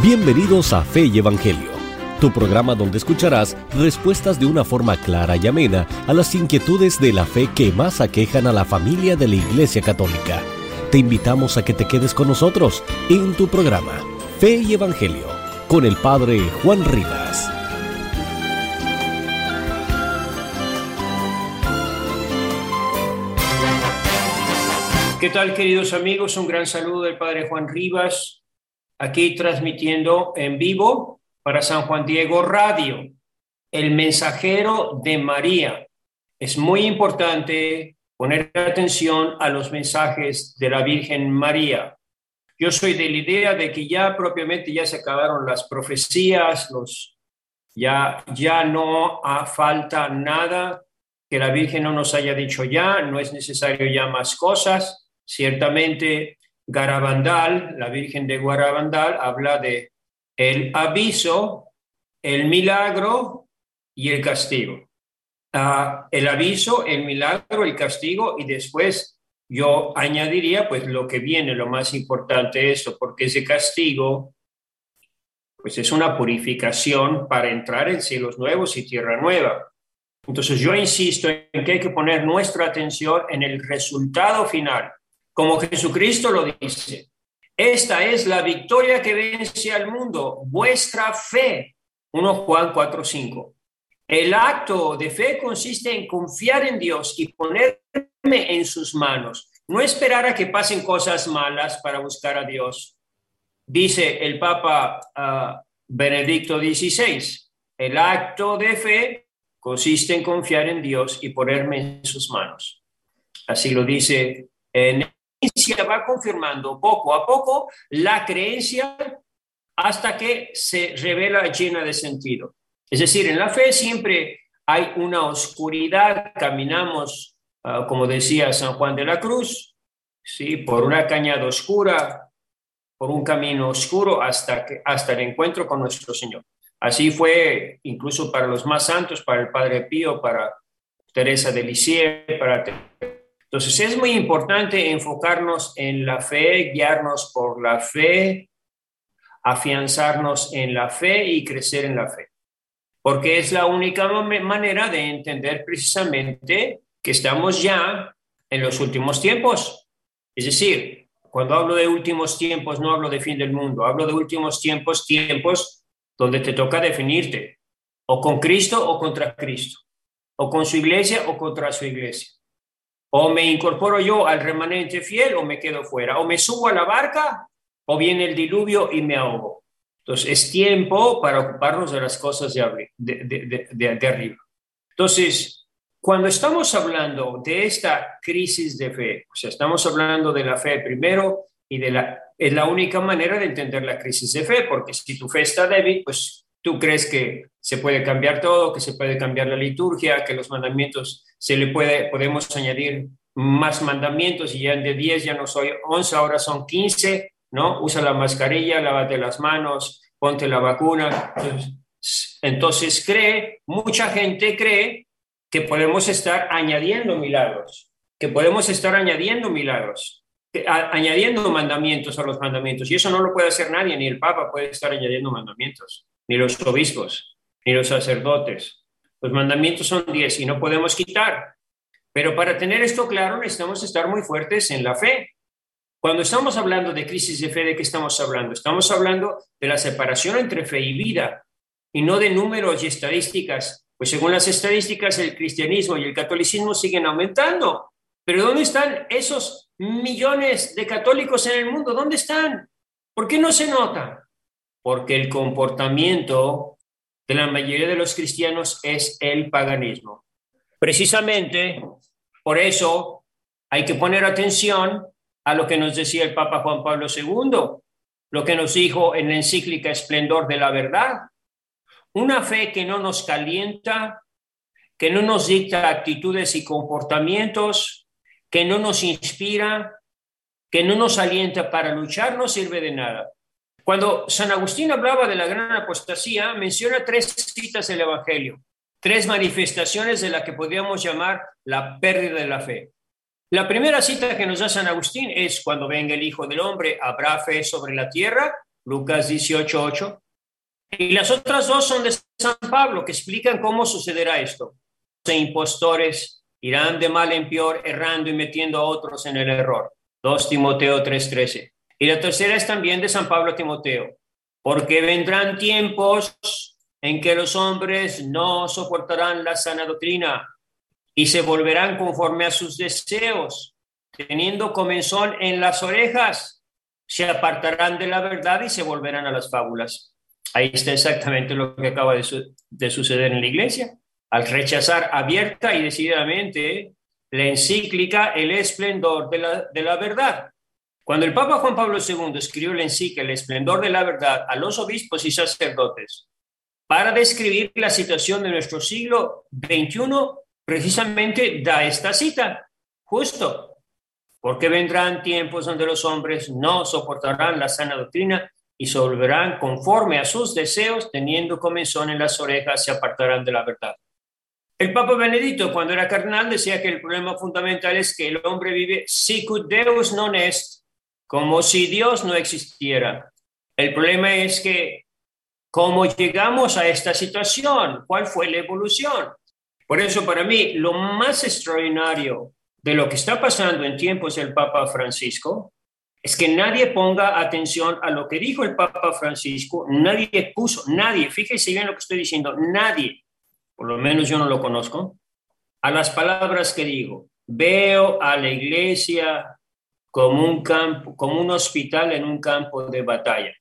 Bienvenidos a Fe y Evangelio, tu programa donde escucharás respuestas de una forma clara y amena a las inquietudes de la fe que más aquejan a la familia de la Iglesia Católica. Te invitamos a que te quedes con nosotros en tu programa Fe y Evangelio con el Padre Juan Rivas. ¿Qué tal queridos amigos? Un gran saludo del Padre Juan Rivas, aquí transmitiendo en vivo para San Juan Diego Radio, el mensajero de María. Es muy importante poner atención a los mensajes de la Virgen María. Yo soy de la idea de que ya propiamente ya se acabaron las profecías, los, ya, ya no falta nada que la Virgen no nos haya dicho ya, no es necesario ya más cosas Ciertamente, Garabandal, la Virgen de Garabandal, habla de el aviso, el milagro y el castigo. Ah, el aviso, el milagro, el castigo y después yo añadiría pues lo que viene, lo más importante esto, porque ese castigo pues es una purificación para entrar en cielos nuevos y tierra nueva. Entonces yo insisto en que hay que poner nuestra atención en el resultado final, como Jesucristo lo dice. Esta es la victoria que vence al mundo, vuestra fe. 1 Juan 4:5. El acto de fe consiste en confiar en Dios y ponerme en sus manos, no esperar a que pasen cosas malas para buscar a Dios. Dice el Papa ah, Benedicto XVI, el acto de fe consiste en confiar en Dios y ponerme en sus manos. Así lo dice en va confirmando poco a poco la creencia hasta que se revela llena de sentido. Es decir, en la fe siempre hay una oscuridad, caminamos, ah, como decía San Juan de la Cruz, ¿sí? por una cañada oscura, por un camino oscuro hasta, que, hasta el encuentro con nuestro Señor. Así fue incluso para los más santos, para el Padre Pío, para Teresa de Lisieux, para entonces es muy importante enfocarnos en la fe, guiarnos por la fe, afianzarnos en la fe y crecer en la fe, porque es la única manera de entender precisamente que estamos ya en los últimos tiempos. Es decir, cuando hablo de últimos tiempos, no hablo de fin del mundo, hablo de últimos tiempos, tiempos donde te toca definirte, o con Cristo o contra Cristo, o con su iglesia o contra su iglesia. O me incorporo yo al remanente fiel o me quedo fuera. O me subo a la barca o viene el diluvio y me ahogo. Entonces es tiempo para ocuparnos de las cosas de, de, arriba. Entonces, cuando estamos hablando de esta crisis de fe, o sea, estamos hablando de la fe primero y de la, es la única manera de entender la crisis de fe, porque si tu fe está débil, pues tú crees que se puede cambiar todo, que se puede cambiar la liturgia, que los mandamientos se le puede, podemos añadir más mandamientos y ya de 10 ya no soy 11, ahora son 15, ¿no? Usa la mascarilla, lávate las manos, ponte la vacuna. Entonces cree, mucha gente cree que podemos estar añadiendo milagros, que podemos estar añadiendo milagros, añadiendo mandamientos a los mandamientos. Y eso no lo puede hacer nadie, ni el Papa puede estar añadiendo mandamientos, ni los obispos, ni los sacerdotes. Los mandamientos son diez y no podemos quitar. Pero para tener esto claro necesitamos estar muy fuertes en la fe. Cuando estamos hablando de crisis de fe, ¿de qué estamos hablando? Estamos hablando de la separación entre fe y vida y no de números y estadísticas. Pues según las estadísticas, el cristianismo y el catolicismo siguen aumentando. Pero ¿dónde están esos millones de católicos en el mundo? ¿Dónde están? ¿Por qué no se nota? Porque el comportamiento de la mayoría de los cristianos es el paganismo. Precisamente por eso hay que poner atención a lo que nos decía el Papa Juan Pablo II, lo que nos dijo en la encíclica Esplendor de la Verdad. Una fe que no nos calienta, que no nos dicta actitudes y comportamientos, que no nos inspira, que no nos alienta para luchar, no sirve de nada. Cuando San Agustín hablaba de la gran apostasía, menciona tres citas del Evangelio, tres manifestaciones de la que podríamos llamar la pérdida de la fe. La primera cita que nos da San Agustín es cuando venga el Hijo del Hombre, habrá fe sobre la tierra. Lucas 18, 8. Y las otras dos son de San Pablo, que explican cómo sucederá esto. Los impostores irán de mal en peor, errando y metiendo a otros en el error. 2 Timoteo 3:13. Y la tercera es también de San Pablo a Timoteo, porque vendrán tiempos en que los hombres no soportarán la sana doctrina y se volverán conforme a sus deseos, teniendo comenzón en las orejas, se apartarán de la verdad y se volverán a las fábulas. Ahí está exactamente lo que acaba de, suceder en la iglesia. Al rechazar abierta y decididamente la encíclica El esplendor de la, de la verdad. Cuando el Papa Juan Pablo II escribió la encíclica El esplendor de la verdad a los obispos y sacerdotes para describir la situación de nuestro siglo XXI, precisamente da esta cita, justo, porque vendrán tiempos donde los hombres no soportarán la sana doctrina y se volverán conforme a sus deseos, teniendo comenzón en las orejas, se apartarán de la verdad. El Papa Benedicto, cuando era cardenal, decía que el problema fundamental es que el hombre vive sicut Deus non est, como si Dios no existiera. El problema es que, ¿cómo llegamos a esta situación? ¿Cuál fue la evolución? Por eso, para mí, lo más extraordinario de lo que está pasando en tiempos del Papa Francisco es que nadie ponga atención a lo que dijo el Papa Francisco, nadie puso, nadie, fíjese bien lo que estoy diciendo, nadie, por lo menos yo no lo conozco, a las palabras que digo. Veo a la iglesia como un campo, como un hospital en un campo de batalla.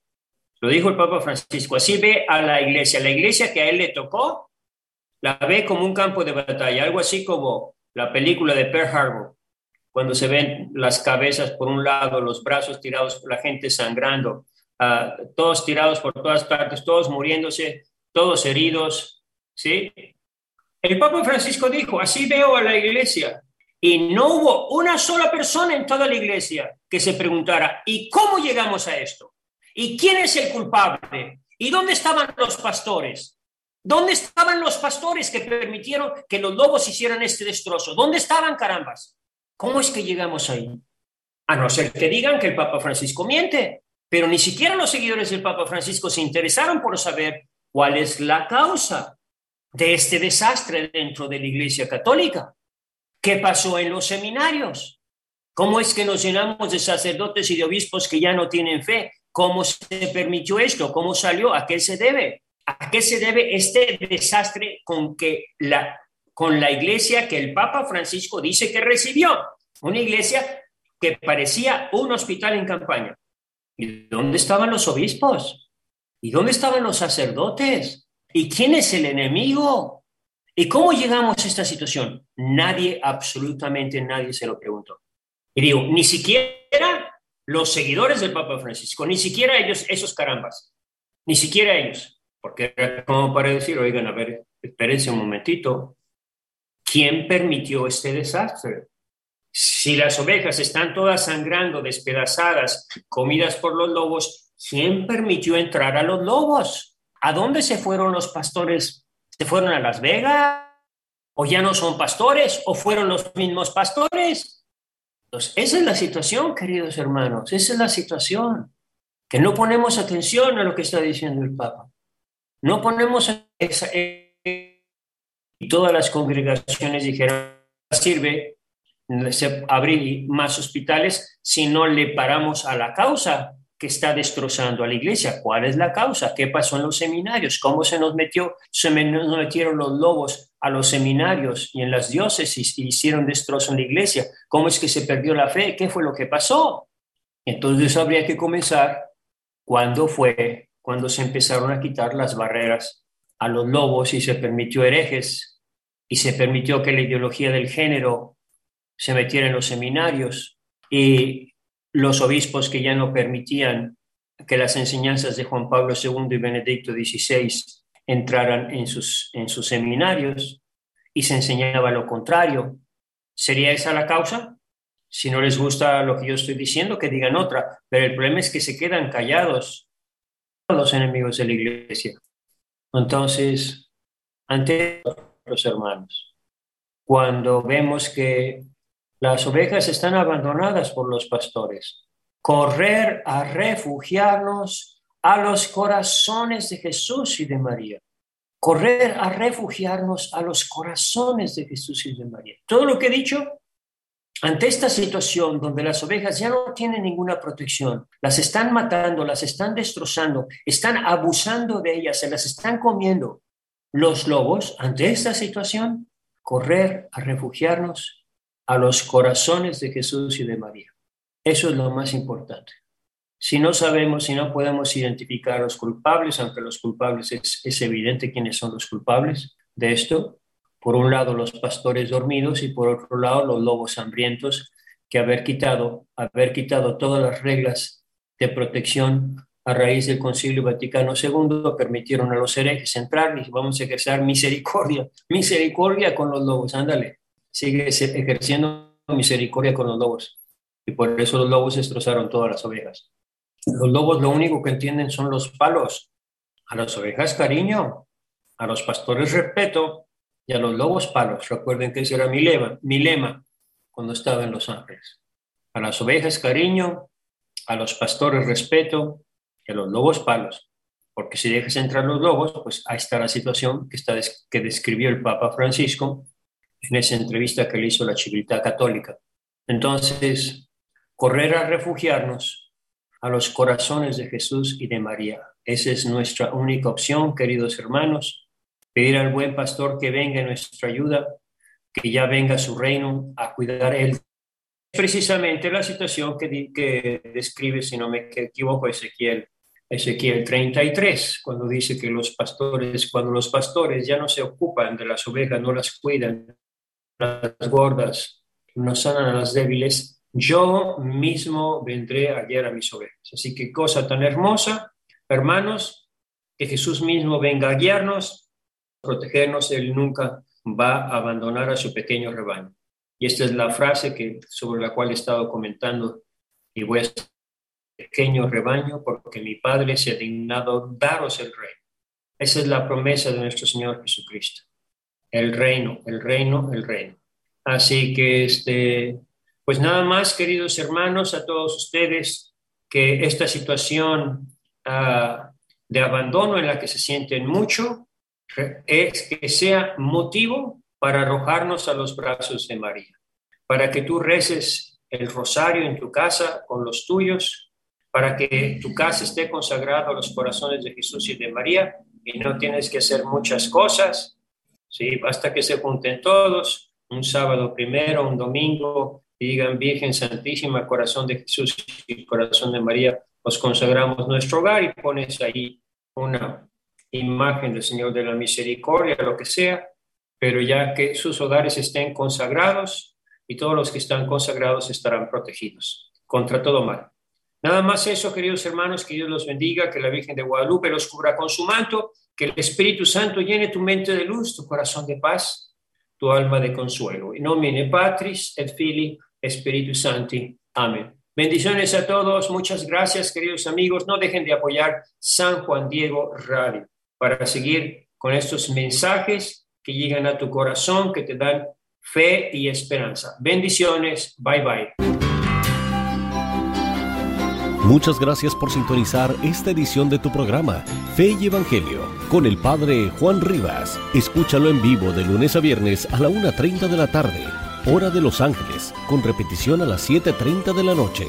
Lo dijo el Papa Francisco, así ve a la iglesia, la iglesia que a él le tocó, la ve como un campo de batalla, algo así como la película de Pearl Harbor cuando se ven las cabezas por un lado, los brazos tirados, la gente sangrando, ah, todos tirados por todas partes, todos muriéndose, todos heridos, ¿sí? El Papa Francisco dijo, así veo a la iglesia. Y no hubo una sola persona en toda la iglesia que se preguntara, ¿y cómo llegamos a esto? ¿Y quién es el culpable? ¿Y dónde estaban los pastores? ¿Dónde estaban los pastores que permitieron que los lobos hicieran este destrozo? ¿Dónde estaban, carambas? ¿Cómo es que llegamos ahí? A no ser que digan que el Papa Francisco miente, pero ni siquiera los seguidores del Papa Francisco se interesaron por saber cuál es la causa de este desastre dentro de la Iglesia Católica. ¿Qué pasó en los seminarios? ¿Cómo es que nos llenamos de sacerdotes y de obispos que ya no tienen fe? ¿Cómo se permitió esto? ¿Cómo salió? ¿A qué se debe? ¿A qué se debe este desastre con que la con la iglesia que el Papa Francisco dice que recibió, una iglesia que parecía un hospital en campaña. ¿Y dónde estaban los obispos? ¿Y dónde estaban los sacerdotes? ¿Y quién es el enemigo? ¿Y cómo llegamos a esta situación? Nadie, absolutamente nadie se lo preguntó. Y digo, ni siquiera los seguidores del Papa Francisco, ni siquiera ellos, esos carambas, ni siquiera ellos, porque era como para decir, oigan, a ver, espérense un momentito, ¿quién permitió este desastre? Si las ovejas están todas sangrando, despedazadas, comidas por los lobos, ¿quién permitió entrar a los lobos? ¿A dónde se fueron los pastores? ¿Se fueron a Las Vegas? ¿O ya no son pastores? ¿O fueron los mismos pastores? Entonces, esa es la situación, queridos hermanos, esa es la situación, que no ponemos atención a lo que está diciendo el Papa. No ponemos esa, y todas las congregaciones dijeron, sirve abrir más hospitales si no le paramos a la causa que está destrozando a la iglesia. ¿Cuál es la causa? ¿Qué pasó en los seminarios? ¿Cómo se nos metió, se nos metieron los lobos a los seminarios y en las diócesis y hicieron destrozo en la iglesia? ¿Cómo es que se perdió la fe? ¿Qué fue lo que pasó? Entonces habría que comenzar cuando fue, cuando se empezaron a quitar las barreras a los lobos y se permitió herejes y se permitió que la ideología del género se metiera en los seminarios y los obispos que ya no permitían que las enseñanzas de Juan Pablo II y Benedicto XVI entraran en sus, en sus seminarios y se enseñaba lo contrario. ¿Sería esa la causa? Si no les gusta lo que yo estoy diciendo, que digan otra. Pero el problema es que se quedan callados los enemigos de la iglesia. Entonces, ante los hermanos, cuando vemos que las ovejas están abandonadas por los pastores, correr a refugiarnos a los corazones de Jesús y de María. Correr a refugiarnos a los corazones de Jesús y de María. Todo lo que he dicho, ante esta situación donde las ovejas ya no tienen ninguna protección, las están matando, las están destrozando, están abusando de ellas, se las están comiendo, los lobos, ante esta situación, correr a refugiarnos a los corazones de Jesús y de María. Eso es lo más importante. Si no sabemos, si no podemos identificar a los culpables, aunque los culpables es, es evidente quiénes son los culpables de esto, por un lado los pastores dormidos y por otro lado los lobos hambrientos que haber quitado, haber quitado todas las reglas de protección a raíz del Concilio Vaticano II permitieron a los herejes entrar y vamos a ejercer misericordia, misericordia con los lobos, ándale, sigue ejerciendo misericordia con los lobos. Y por eso los lobos destrozaron todas las ovejas. Los lobos lo único que entienden son los palos. A las ovejas cariño, a los pastores respeto y a los lobos palos. Recuerden que ese era mi lema, mi lema cuando estaba en Los Ángeles. A las ovejas cariño, a los pastores respeto y a los lobos palos. Porque si dejas entrar los lobos, pues ahí está la situación que, está, que describió el Papa Francisco en esa entrevista que le hizo la Civiltà Católica. Entonces, correr a refugiarnos a los corazones de Jesús y de María. Esa es nuestra única opción, queridos hermanos. Pedir al buen pastor que venga en nuestra ayuda, que ya venga su reino a cuidar él. Precisamente la situación que, que describe, si no me equivoco, Ezequiel, Ezequiel 33, cuando dice que los pastores, cuando los pastores ya no se ocupan de las ovejas, no las cuidan, las gordas, no sanan a las débiles, yo mismo vendré a guiar a mis ovejas. Así que cosa tan hermosa, hermanos, que Jesús mismo venga a guiarnos, protegernos, Él nunca va a abandonar a su pequeño rebaño. Y esta es la frase que, sobre la cual he estado comentando y voy a pequeño rebaño porque mi Padre se ha dignado daros el reino. Esa es la promesa de nuestro Señor Jesucristo. El reino, el reino, el reino. Así que este, pues nada más, queridos hermanos, a todos ustedes, que esta situación ah, de abandono en la que se sienten mucho es que sea motivo para arrojarnos a los brazos de María, para que tú reces el rosario en tu casa con los tuyos, para que tu casa esté consagrada a los corazones de Jesús y de María y no tienes que hacer muchas cosas, ¿sí? basta que se junten todos, un sábado primero, un domingo, digan Virgen Santísima, Corazón de Jesús y Corazón de María, os consagramos nuestro hogar y pones ahí una imagen del Señor de la Misericordia, lo que sea, pero ya que sus hogares estén consagrados y todos los que están consagrados estarán protegidos contra todo mal. Nada más eso, queridos hermanos, que Dios los bendiga, que la Virgen de Guadalupe los cubra con su manto, que el Espíritu Santo llene tu mente de luz, tu corazón de paz, tu alma de consuelo. In nomine Patris et Filii Espíritu Santo. Amén. Bendiciones a todos. Muchas gracias, queridos amigos. No dejen de apoyar San Juan Diego Radio para seguir con estos mensajes que llegan a tu corazón, que te dan fe y esperanza. Bendiciones. Bye bye. Muchas gracias por sintonizar esta edición de tu programa, Fe y Evangelio, con el Padre Juan Rivas. Escúchalo en vivo de lunes a viernes a la 1.30 de la tarde hora de Los Ángeles, con repetición a las 7.30 de la noche.